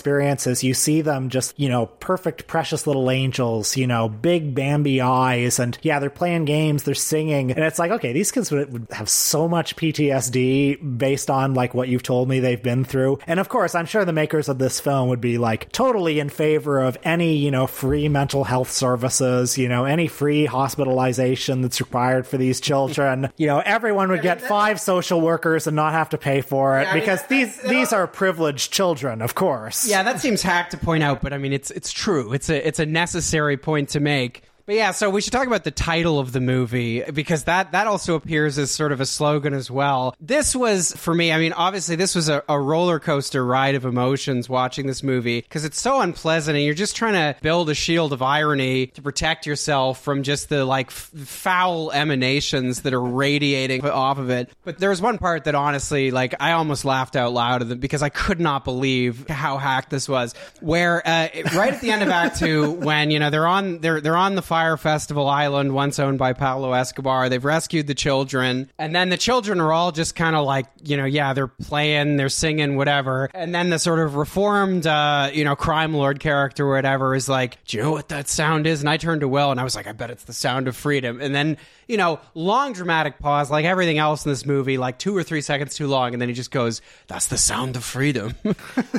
you see them just, you know, perfect, precious little angels, you know, big Bambi eyes. And yeah, they're playing games, they're singing. And it's like, okay, these kids would, have so much PTSD based on like what you've told me they've been through. And of course, I'm sure the makers of this film would be like totally in favor of any, you know, free mental health services, you know, any free hospitalization that's required for these children. [LAUGHS] you know, everyone would get five social workers and not have to pay for it I mean, because these these are privileged children, of course. Yeah, that seems hack to point out, but I mean, it's it's true. It's a it's a necessary point to make. But yeah, so we should talk about the title of the movie because that that also appears as sort of a slogan as well. This was for me. I mean, obviously, this was a, a roller coaster ride of emotions watching this movie because it's so unpleasant, and you're just trying to build a shield of irony to protect yourself from just the like f- foul emanations that are radiating off of it. But there was one part that honestly, like, I almost laughed out loud it because I could not believe how hacked this was. Where uh, right at the end of Act Two, when you know they're on they're they're on the Fire Festival Island, once owned by Pablo Escobar. They've rescued the children, and then the children are all just kind of like you know, yeah, they're playing, they're singing, whatever. And then the sort of reformed, uh, you know, crime lord character, whatever, is like, do you know what that sound is? And I turned to Will, and I was like, I bet it's the sound of freedom. And then you know, long dramatic pause, like everything else in this movie, like two or three seconds too long, and then he just goes, "That's the sound of freedom." [LAUGHS]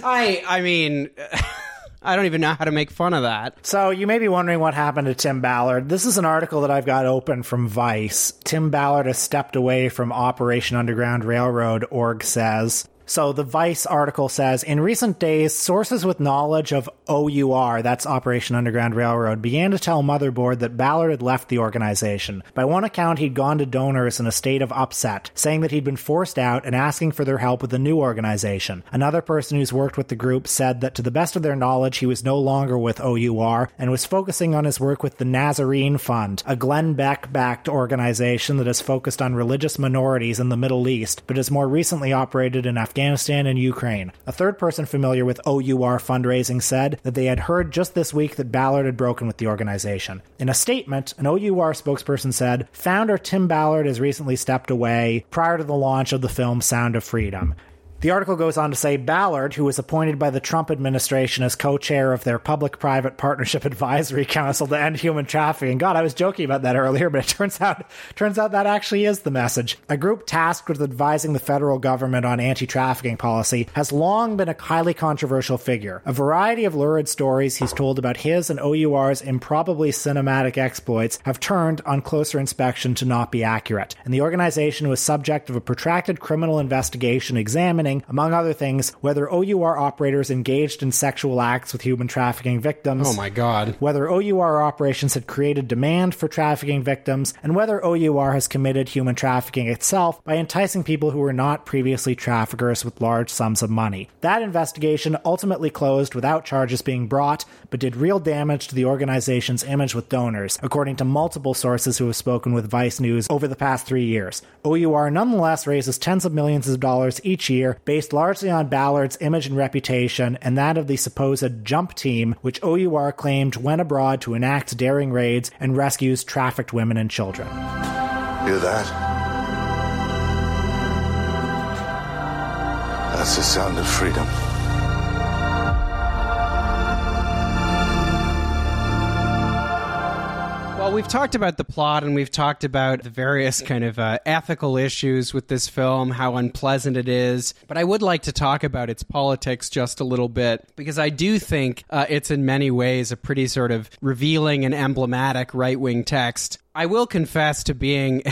I, I mean. [LAUGHS] I don't even know how to make fun of that. So you may be wondering what happened to Tim Ballard. This is an article that I've got open from Vice. Tim Ballard has stepped away from Operation Underground Railroad, org says. So the Vice article says In recent days, sources with knowledge of OUR, that's Operation Underground Railroad, began to tell Motherboard that Ballard had left the organization. By one account, he'd gone to donors in a state of upset, saying that he'd been forced out and asking for their help with a new organization. Another person who's worked with the group said that to the best of their knowledge, he was no longer with OUR and was focusing on his work with the Nazarene Fund, a Glenn Beck backed organization that is focused on religious minorities in the Middle East, but has more recently operated in Afghanistan and Ukraine. A third person familiar with OUR fundraising said that they had heard just this week that Ballard had broken with the organization. In a statement, an OUR spokesperson said, Founder Tim Ballard has recently stepped away prior to the launch of the film Sound of Freedom. The article goes on to say Ballard, who was appointed by the Trump administration as co chair of their Public Private Partnership [LAUGHS] Advisory Council to End Human Trafficking. God, I was joking about that earlier, but it turns out turns out that actually is the message. A group tasked with advising the federal government on anti trafficking policy has long been a highly controversial figure. A variety of lurid stories he's told about his and OUR's improbably cinematic exploits have turned, on closer inspection, to not be accurate. And the organization was subject of a protracted criminal investigation examining among other things, whether OUR operators engaged in sexual acts with human trafficking victims. Oh my god. Whether OUR operations had created demand for trafficking victims, and whether OUR has committed human trafficking itself by enticing people who were not previously traffickers with large sums of money. That investigation ultimately closed without charges being brought, but did real damage to the organization's image with donors, according to multiple sources who have spoken with Vice News over the past three years. OUR nonetheless raises tens of millions of dollars each year based largely on Ballard's image and reputation and that of the supposed jump team, which OUR claimed went abroad to enact daring raids and rescues trafficked women and children. Hear that? That's the sound of freedom. Well, we've talked about the plot and we've talked about the various kind of uh, ethical issues with this film, how unpleasant it is. But I would like to talk about its politics just a little bit because I do think uh, it's in many ways a pretty sort of revealing and emblematic right wing text. I will confess to being,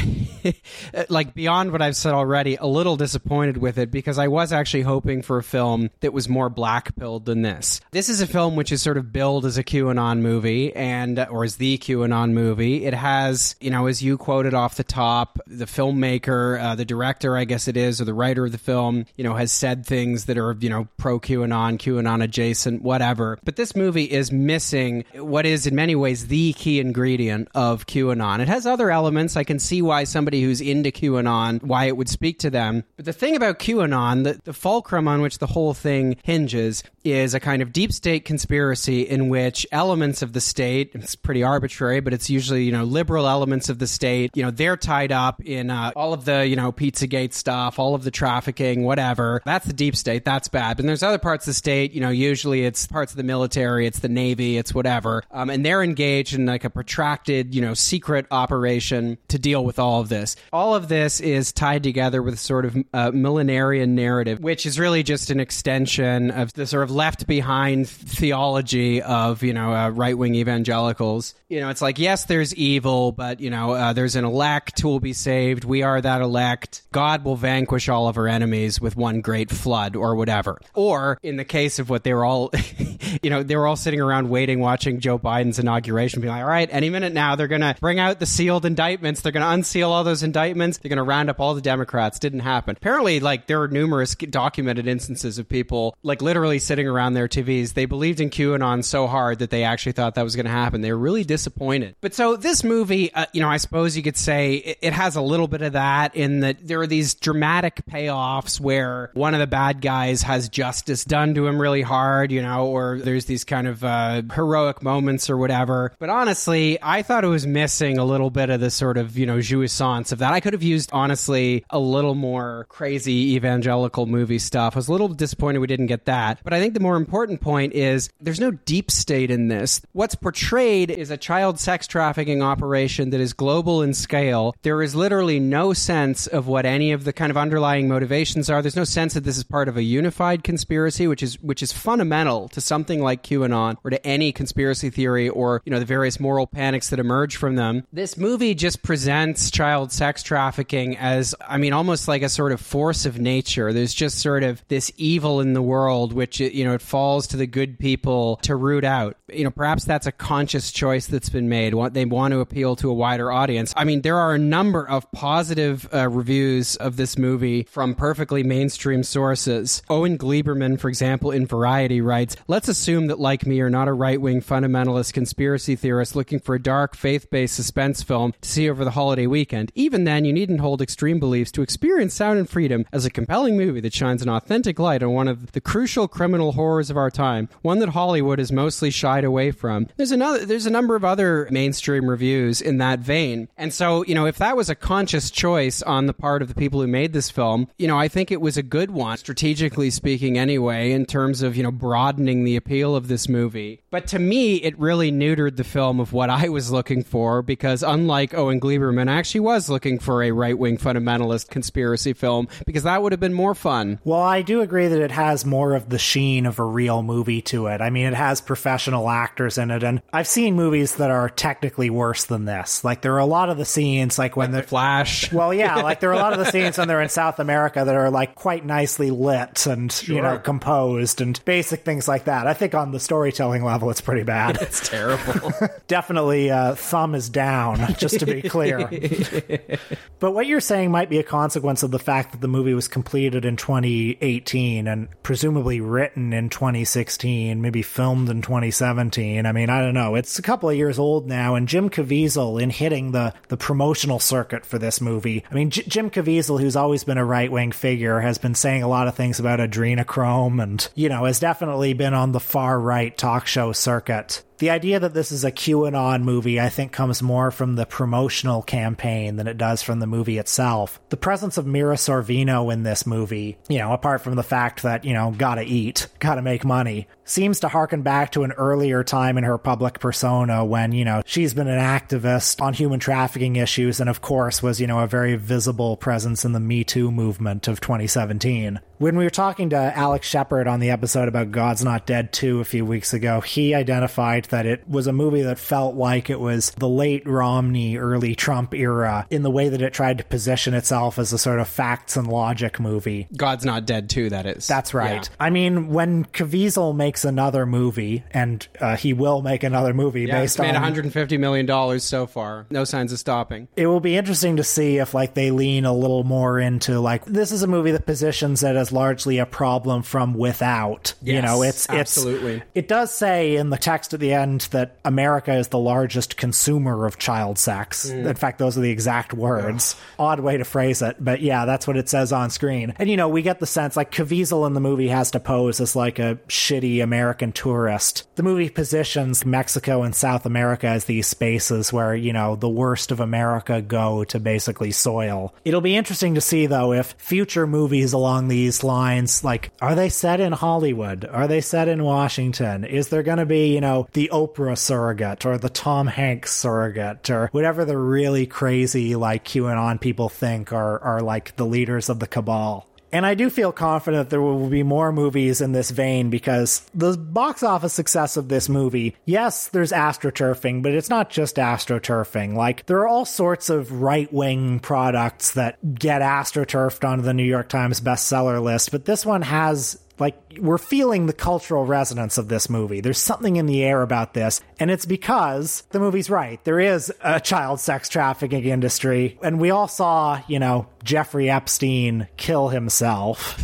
[LAUGHS] like, beyond what I've said already, a little disappointed with it because I was actually hoping for a film that was more black pilled than this. This is a film which is sort of billed as a QAnon movie and, or as the QAnon movie. It has, you know, as you quoted off the top, the filmmaker, uh, the director, I guess it is, or the writer of the film, you know, has said things that are, you know, pro QAnon, QAnon adjacent, whatever. But this movie is missing what is in many ways the key ingredient of QAnon. It has other elements. I can see why somebody somebody who's into QAnon why it would speak to them. But the thing about QAnon, the, the fulcrum on which the whole thing hinges, is a kind of deep state conspiracy in which elements of the state, it's pretty arbitrary, but it's usually, you know, liberal elements of the state, you know, they're tied up in uh, all of the, you know, Pizzagate stuff, all of the trafficking, whatever. That's the deep state. That's bad. And there's other parts of the state, you know, usually it's parts of the military, it's the Navy, it's whatever. Um, and they're engaged in like a protracted, you know, secret operation to deal with all of this. All of this is tied together with sort of uh, millenarian narrative, which is really just an extension of the sort of left behind theology of, you know, uh, right wing evangelicals. You know, it's like, yes, there's evil, but, you know, uh, there's an elect who will be saved. We are that elect. God will vanquish all of our enemies with one great flood or whatever. Or in the case of what they were all, [LAUGHS] you know, they were all sitting around waiting, watching Joe Biden's inauguration, being like, all right, any minute now, they're going to bring out the sealed indictments. They're going to unseal all those indictments. They're going to round up all the Democrats. Didn't happen. Apparently, like, there are numerous documented instances of people, like, literally sitting around their TVs. They believed in QAnon so hard that they actually thought that was going to happen. They were really disappointed. But so this movie, uh, you know, I suppose you could say it, it has a little bit of that in that there are these dramatic payoffs where one of the bad guys has justice done to him really hard, you know, or there's these kind of uh, heroic moments or whatever. But honestly, I thought it was missing a little bit of the sort of, you know, jouissance of that. I could have used, honestly, a little more crazy evangelical movie stuff. I was a little disappointed we didn't get that. But I think the more important point is there's no deep state in this. What's portrayed is a child sex trafficking operation that is global in scale. There is literally no sense of what any of the kind of underlying motivations are. There's no sense that this is part of a unified conspiracy, which is which is fundamental to something like QAnon or to any conspiracy theory or you know the various moral panics that emerge from them. This movie just presents child sex trafficking as I mean almost like a sort of force of nature. There's just sort of this evil in the world which you know it falls to the good people to root out. You know perhaps that's a conscious choice that's been made. They want to appeal to a wider audience. I mean there are a number of positive uh, reviews of this movie from perfectly mainstream sources. Owen Gleiberman, for example, in Variety writes, "Let's assume that like me, you're not a right-wing fundamentalist conspiracy theorist looking for a dark, faith-based film to see over the holiday weekend. Even then, you needn't hold extreme beliefs to experience Sound and Freedom as a compelling movie that shines an authentic light on one of the crucial criminal horrors of our time, one that Hollywood has mostly shied away from." There's another there's a number of other mainstream reviews in that vein. And so, you know, if that was a conscious choice on the part of the people who made this film, you know, I think it was a good one, strategically speaking, anyway, in terms of, you know, broadening the appeal of this movie. But to me, it really neutered the film of what I was looking for because, unlike Owen Gleiberman, I actually was looking for a right wing fundamentalist conspiracy film because that would have been more fun. Well, I do agree that it has more of the sheen of a real movie to it. I mean, it has professional actors in it, and I've seen movies that are technically worse than this. Like, there are a lot of the scenes, like when The the Flash. Well, yeah, [LAUGHS] like there are a lot of the scenes when they're in South America that are like quite nicely lit and you know composed and basic things like that. I think on the storytelling level, it's pretty bad. [LAUGHS] It's terrible. [LAUGHS] Definitely, uh, thumb is down, [LAUGHS] just to be clear. [LAUGHS] but what you're saying might be a consequence of the fact that the movie was completed in 2018 and presumably written in 2016, maybe filmed in 2017. I mean, I don't know. It's a couple of years old now, and Jim Caviezel in hitting the the promotional circuit for this movie. I mean, J- Jim Caviezel, who's always been a right wing figure, has been saying a lot of things about adrenochrome, and you know, has definitely been on the far right talk show circuit. The idea that this is a QAnon movie, I think, comes more from the promotional campaign than it does from the movie itself. The presence of Mira Sorvino in this movie, you know, apart from the fact that, you know, gotta eat, gotta make money, seems to harken back to an earlier time in her public persona when, you know, she's been an activist on human trafficking issues and, of course, was, you know, a very visible presence in the Me Too movement of 2017. When we were talking to Alex Shephard on the episode about God's Not Dead 2 a few weeks ago, he identified that it was a movie that felt like it was the late Romney, early Trump era in the way that it tried to position itself as a sort of facts and logic movie. God's not dead 2, That is. That's right. Yeah. I mean, when Caviezel makes makes another movie, and uh, he will make another movie Yeah, it's based made on 150 million dollars so far. No signs of stopping. it will be interesting to see if like they lean a little more into like this is a movie that positions it as largely a problem from without you know it's absolutely. it's it does say in the text at the end that america is the largest consumer of child sex Mm. in fact those are the exact words odd way to phrase it but yeah that's what it says on screen and you know we get the sense like caviezel in the movie has to pose as like a shitty american tourist. The movie positions mexico and south america as these spaces where you know the worst of america go to basically soil. It'll be interesting to see though if future movies along these lines like are they set in hollywood? Are they set in washington? Is there going to be you know the oprah surrogate or the tom hanks surrogate or whatever the really crazy like qanon people think are are like the leaders of the cabal and I do feel confident there will be more movies in this vein because the box office success of this movie, yes, there's astroturfing, but it's not just astroturfing. Like, there are all sorts of right wing products that get astroturfed onto the New York Times bestseller list, but this one has like we're feeling the cultural resonance of this movie. There's something in the air about this, and it's because the movie's right. There is a child sex trafficking industry, and we all saw, you know, Jeffrey Epstein kill himself.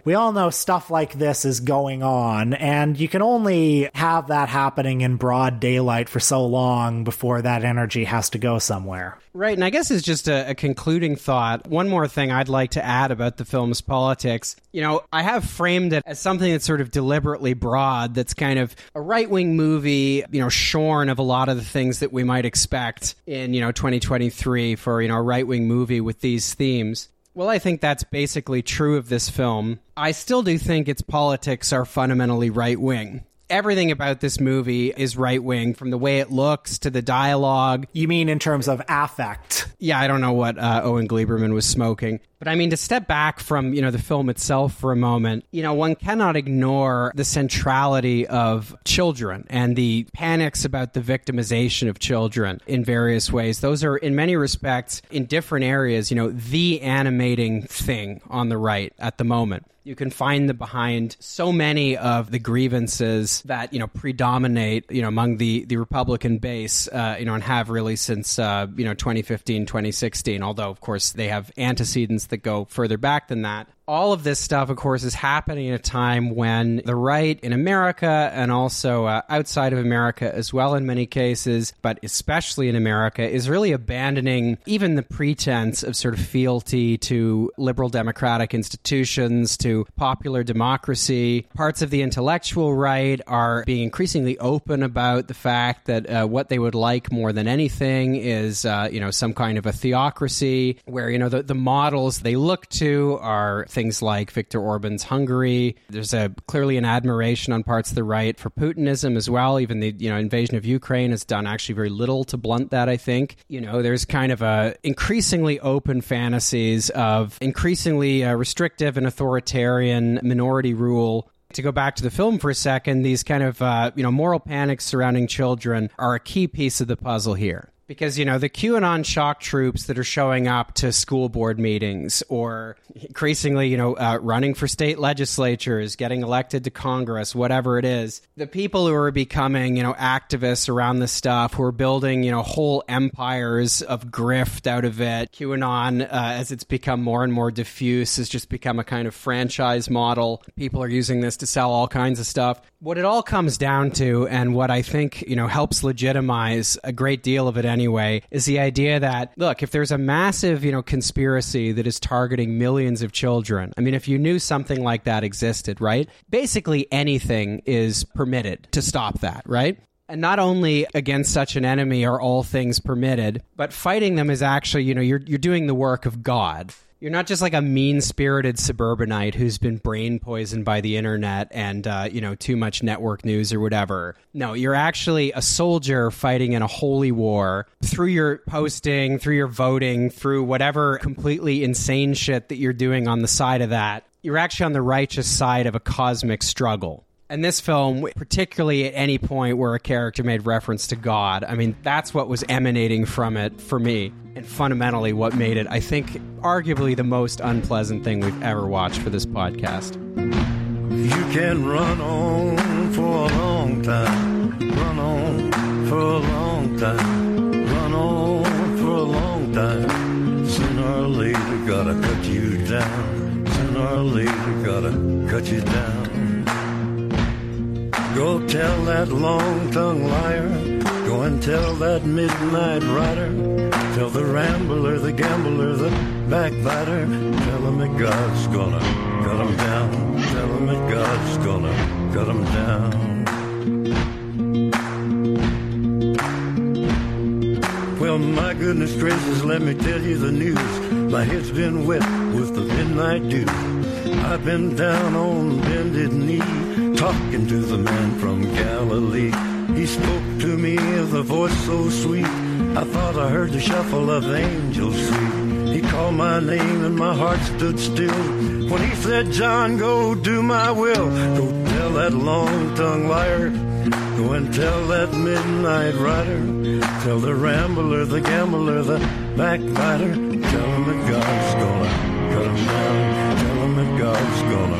[LAUGHS] we all know stuff like this is going on, and you can only have that happening in broad daylight for so long before that energy has to go somewhere. Right, and I guess it's just a, a concluding thought. One more thing I'd like to add about the film's politics. You know, I have framed it as something that's sort of deliberately broad, that's kind of a right wing movie, you know, shorn of a lot of the things that we might expect in, you know, 2023 for, you know, a right wing movie with these themes. Well, I think that's basically true of this film. I still do think its politics are fundamentally right wing. Everything about this movie is right wing, from the way it looks to the dialogue. You mean in terms of affect? Yeah, I don't know what uh, Owen Gleiberman was smoking. But I mean, to step back from, you know, the film itself for a moment, you know, one cannot ignore the centrality of children and the panics about the victimization of children in various ways. Those are, in many respects, in different areas, you know, the animating thing on the right at the moment. You can find the behind so many of the grievances that you know predominate, you know, among the the Republican base, uh, you know, and have really since uh, you know 2015, 2016. Although, of course, they have antecedents that go further back than that. All of this stuff, of course, is happening at a time when the right in America and also uh, outside of America as well, in many cases, but especially in America, is really abandoning even the pretense of sort of fealty to liberal democratic institutions, to popular democracy. Parts of the intellectual right are being increasingly open about the fact that uh, what they would like more than anything is, uh, you know, some kind of a theocracy where, you know, the, the models they look to are things like Viktor Orban's Hungary. There's a clearly an admiration on parts of the right for Putinism as well. Even the, you know, invasion of Ukraine has done actually very little to blunt that, I think. You know, there's kind of a increasingly open fantasies of increasingly uh, restrictive and authoritarian minority rule to go back to the film for a second, these kind of uh, you know moral panics surrounding children are a key piece of the puzzle here. Because, you know, the QAnon shock troops that are showing up to school board meetings or increasingly, you know, uh, running for state legislatures, getting elected to Congress, whatever it is, the people who are becoming, you know, activists around this stuff, who are building, you know, whole empires of grift out of it, QAnon, uh, as it's become more and more diffuse, has just become a kind of franchise model. People are using this to sell all kinds of stuff. What it all comes down to, and what I think, you know, helps legitimize a great deal of it anyway, is the idea that, look, if there's a massive, you know, conspiracy that is targeting millions of children, I mean, if you knew something like that existed, right? Basically anything is permitted to stop that, right? And not only against such an enemy are all things permitted, but fighting them is actually, you know, you're, you're doing the work of God. You're not just like a mean spirited suburbanite who's been brain poisoned by the internet and, uh, you know, too much network news or whatever. No, you're actually a soldier fighting in a holy war through your posting, through your voting, through whatever completely insane shit that you're doing on the side of that. You're actually on the righteous side of a cosmic struggle. And this film, particularly at any point where a character made reference to God, I mean, that's what was emanating from it for me. And fundamentally, what made it, I think, arguably the most unpleasant thing we've ever watched for this podcast. You can run on for a long time, run on for a long time, run on for a long time. Sooner or later, gotta cut you down. Sooner or later, gotta cut you down. Go tell that long tongued liar. Go and tell that midnight rider. Tell the rambler, the gambler, the backbiter. Tell him that God's gonna cut him down. Tell him that God's gonna cut him down. Well, my goodness gracious, let me tell you the news. My head's been wet with the midnight dew. I've been down on bended knee, talking to the man from Galilee. He spoke to me with a voice so sweet. I thought I heard the shuffle of angels feet. He called my name and my heart stood still. When he said, John, go do my will. Go tell that long-tongued liar. Go and tell that midnight rider. Tell the rambler, the gambler, the backbiter. Tell him that God's gonna cut him down. Tell him that God's gonna